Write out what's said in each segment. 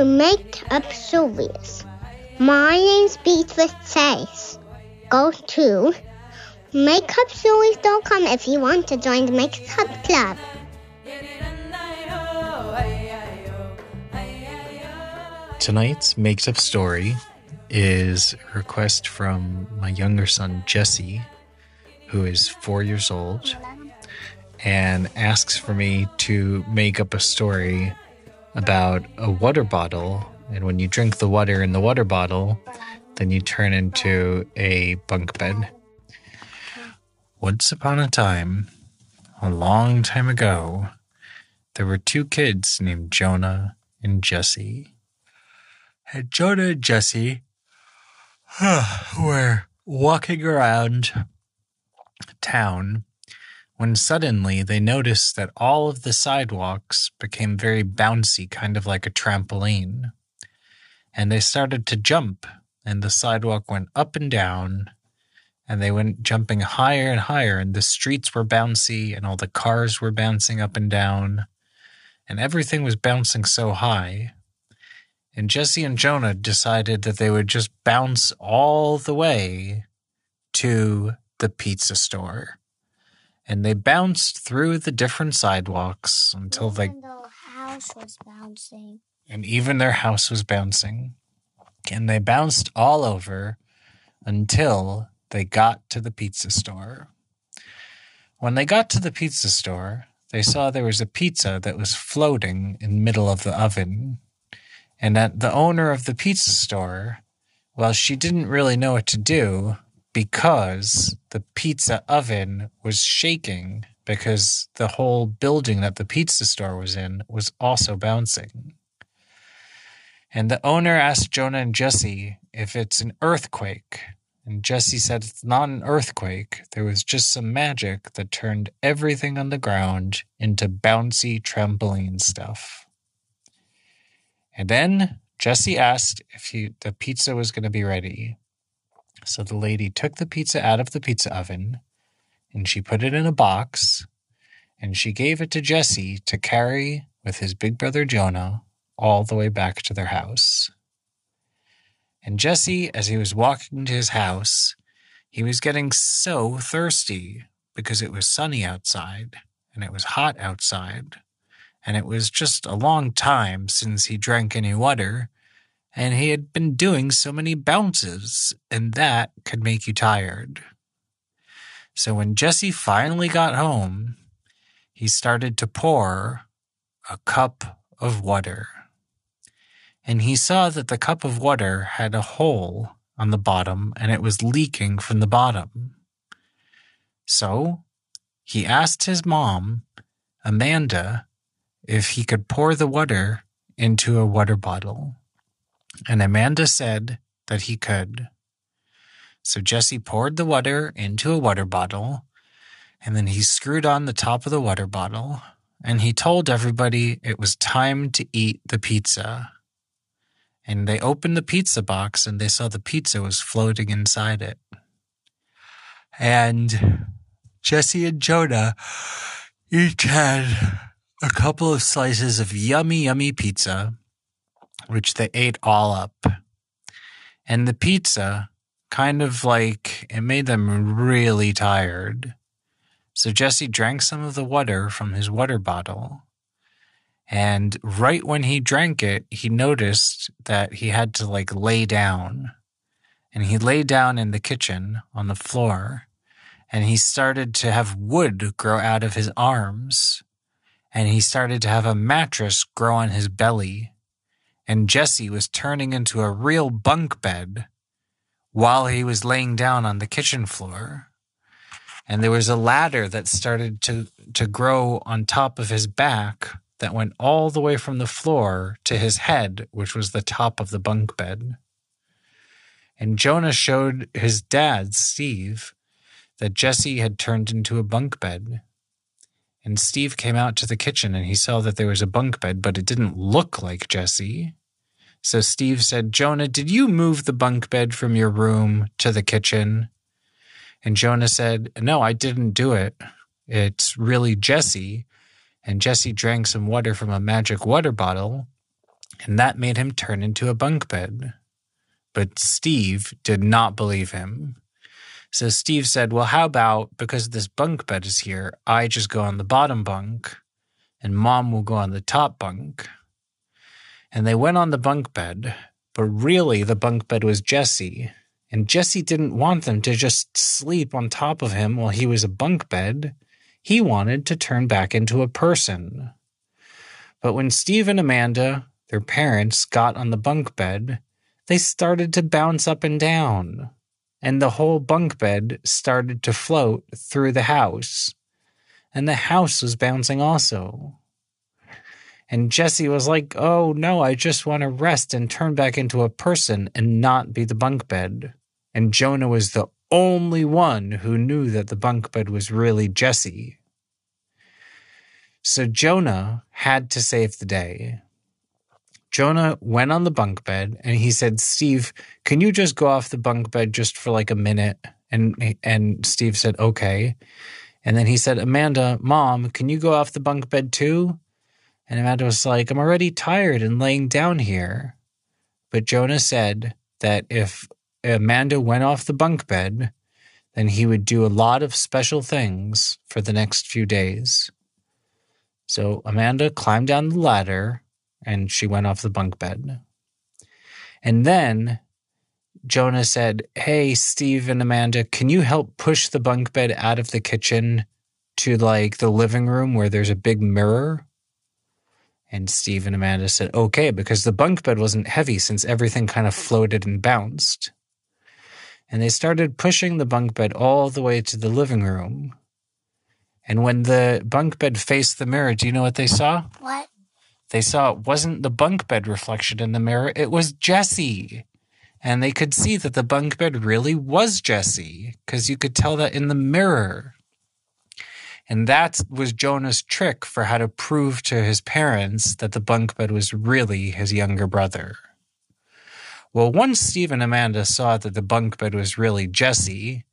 to Make Up Stories. Beats with Chase. Go to makeupstories.com if you want to join the Makeup Club. Tonight's Makes Up Story is a request from my younger son, Jesse, who is four years old, and asks for me to make up a story about a water bottle. And when you drink the water in the water bottle, then you turn into a bunk bed. Once upon a time, a long time ago, there were two kids named Jonah and Jesse. And Jonah and Jesse were walking around town when suddenly they noticed that all of the sidewalks became very bouncy, kind of like a trampoline. And they started to jump, and the sidewalk went up and down, and they went jumping higher and higher, and the streets were bouncy, and all the cars were bouncing up and down, and everything was bouncing so high. And Jesse and Jonah decided that they would just bounce all the way to the pizza store and they bounced through the different sidewalks until they And the house was bouncing. and even their house was bouncing. And they bounced all over until they got to the pizza store. When they got to the pizza store, they saw there was a pizza that was floating in the middle of the oven. And that the owner of the pizza store, well, she didn't really know what to do because the pizza oven was shaking because the whole building that the pizza store was in was also bouncing. And the owner asked Jonah and Jesse if it's an earthquake. And Jesse said it's not an earthquake. There was just some magic that turned everything on the ground into bouncy trampoline stuff. And then Jesse asked if he, the pizza was going to be ready. So the lady took the pizza out of the pizza oven and she put it in a box and she gave it to Jesse to carry with his big brother Jonah all the way back to their house. And Jesse, as he was walking to his house, he was getting so thirsty because it was sunny outside and it was hot outside. And it was just a long time since he drank any water and he had been doing so many bounces, and that could make you tired. So when Jesse finally got home, he started to pour a cup of water. And he saw that the cup of water had a hole on the bottom and it was leaking from the bottom. So he asked his mom, Amanda, if he could pour the water into a water bottle. And Amanda said that he could. So Jesse poured the water into a water bottle, and then he screwed on the top of the water bottle, and he told everybody it was time to eat the pizza. And they opened the pizza box, and they saw the pizza was floating inside it. And Jesse and Jonah each had a couple of slices of yummy, yummy pizza which they ate all up. And the pizza kind of like it made them really tired. So Jesse drank some of the water from his water bottle. And right when he drank it, he noticed that he had to like lay down. And he lay down in the kitchen on the floor. And he started to have wood grow out of his arms. And he started to have a mattress grow on his belly and Jesse was turning into a real bunk bed while he was laying down on the kitchen floor. And there was a ladder that started to, to grow on top of his back that went all the way from the floor to his head, which was the top of the bunk bed. And Jonah showed his dad, Steve, that Jesse had turned into a bunk bed. And Steve came out to the kitchen and he saw that there was a bunk bed, but it didn't look like Jesse. So Steve said, Jonah, did you move the bunk bed from your room to the kitchen? And Jonah said, No, I didn't do it. It's really Jesse. And Jesse drank some water from a magic water bottle. and that made him turn into a bunk bed. But Steve did not believe him. So Steve said, Well, how about because this bunk bed is here, I just go on the bottom bunk and mom will go on the top bunk. And they went on the bunk bed, but really the bunk bed was Jesse. And Jesse didn't want them to just sleep on top of him while he was a bunk bed. He wanted to turn back into a person. But when Steve and Amanda, their parents, got on the bunk bed, they started to bounce up and down and the whole bunk bed started to float through the house. And the house was bouncing also. And Jesse was like, Oh no, I just want to rest and turn back into a person and not be the bunk bed. And Jonah was the only one who knew that the bunk bed was really Jesse. So Jonah had to save the day. Jonah went on the bunk bed and he said, Steve, can you just go off the bunk bed just for like a minute? And and Steve said, okay. And then he said, Amanda, mom, can you go off the bunk bed too? And Amanda was like, I'm already tired and laying down here. But Jonah said that if Amanda went off the bunk bed, then he would do a lot of special things for the next few days. So Amanda climbed down the ladder and she went off the bunk bed. And then Jonah said, Hey, Steve and Amanda, can you help push the bunk bed out of the kitchen to like the living room where there's a big mirror? And Steve and Amanda said, Okay, because the bunk bed wasn't heavy since everything kind of floated and bounced. And they started pushing the bunk bed all the way to the living room. And when the bunk bed faced the mirror, do you know what they saw? What? They saw it wasn't the bunk bed reflection in the mirror, it was Jesse. And they could see that the bunk bed really was Jesse, because you could tell that in the mirror. And that was Jonah's trick for how to prove to his parents that the bunk bed was really his younger brother. Well, once Steve and Amanda saw that the bunk bed was really Jesse,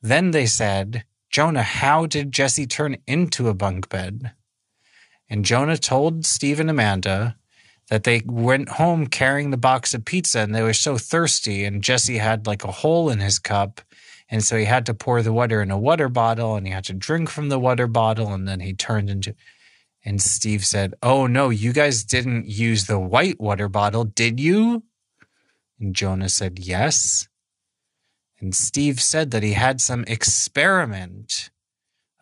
then they said, Jonah, how did Jesse turn into a bunk bed? And Jonah told Steve and Amanda that they went home carrying the box of pizza and they were so thirsty. And Jesse had like a hole in his cup. And so he had to pour the water in a water bottle and he had to drink from the water bottle. And then he turned into. And Steve said, Oh, no, you guys didn't use the white water bottle, did you? And Jonah said, Yes. And Steve said that he had some experiment,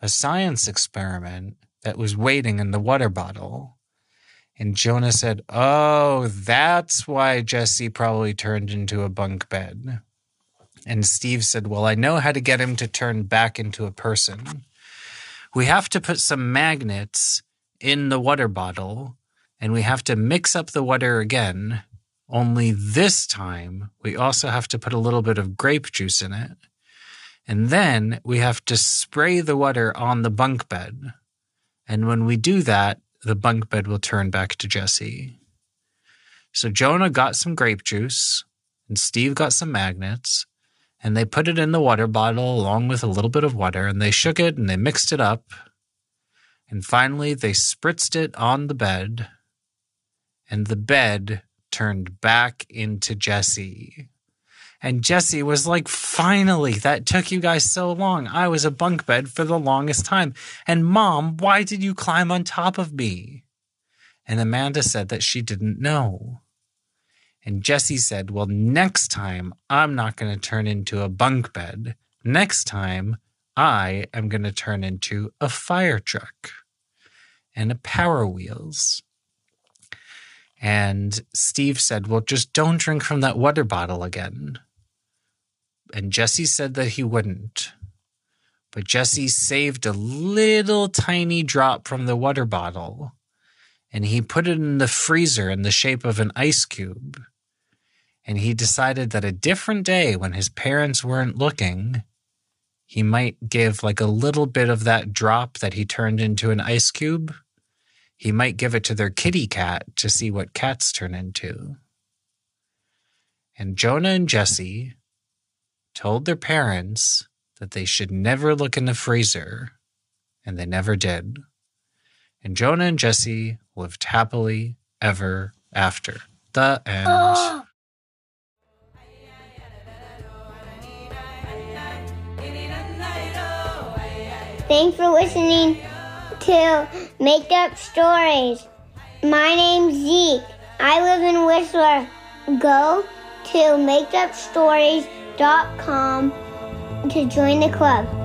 a science experiment that was waiting in the water bottle. And Jonah said, Oh, that's why Jesse probably turned into a bunk bed. And Steve said, Well, I know how to get him to turn back into a person. We have to put some magnets in the water bottle and we have to mix up the water again. Only this time, we also have to put a little bit of grape juice in it. And then we have to spray the water on the bunk bed. And when we do that, the bunk bed will turn back to Jesse. So Jonah got some grape juice, and Steve got some magnets, and they put it in the water bottle along with a little bit of water, and they shook it and they mixed it up. And finally, they spritzed it on the bed, and the bed turned back into Jesse. And Jesse was like, finally, that took you guys so long. I was a bunk bed for the longest time. And mom, why did you climb on top of me? And Amanda said that she didn't know. And Jesse said, well, next time I'm not going to turn into a bunk bed. Next time I am going to turn into a fire truck and a power wheels. And Steve said, Well, just don't drink from that water bottle again and Jesse said that he wouldn't. But Jesse saved a little tiny drop from the water bottle and he put it in the freezer in the shape of an ice cube. And he decided that a different day when his parents weren't looking, he might give like a little bit of that drop that he turned into an ice cube. He might give it to their kitty cat to see what cats turn into. And Jonah and Jesse told their parents that they should never look in the freezer, and they never did. And Jonah and Jesse lived happily ever after. The end. Oh, Thanks for listening to Make Up Stories. My name's Zeke. I live in Whistler. Go to makeupstories.com to join the club.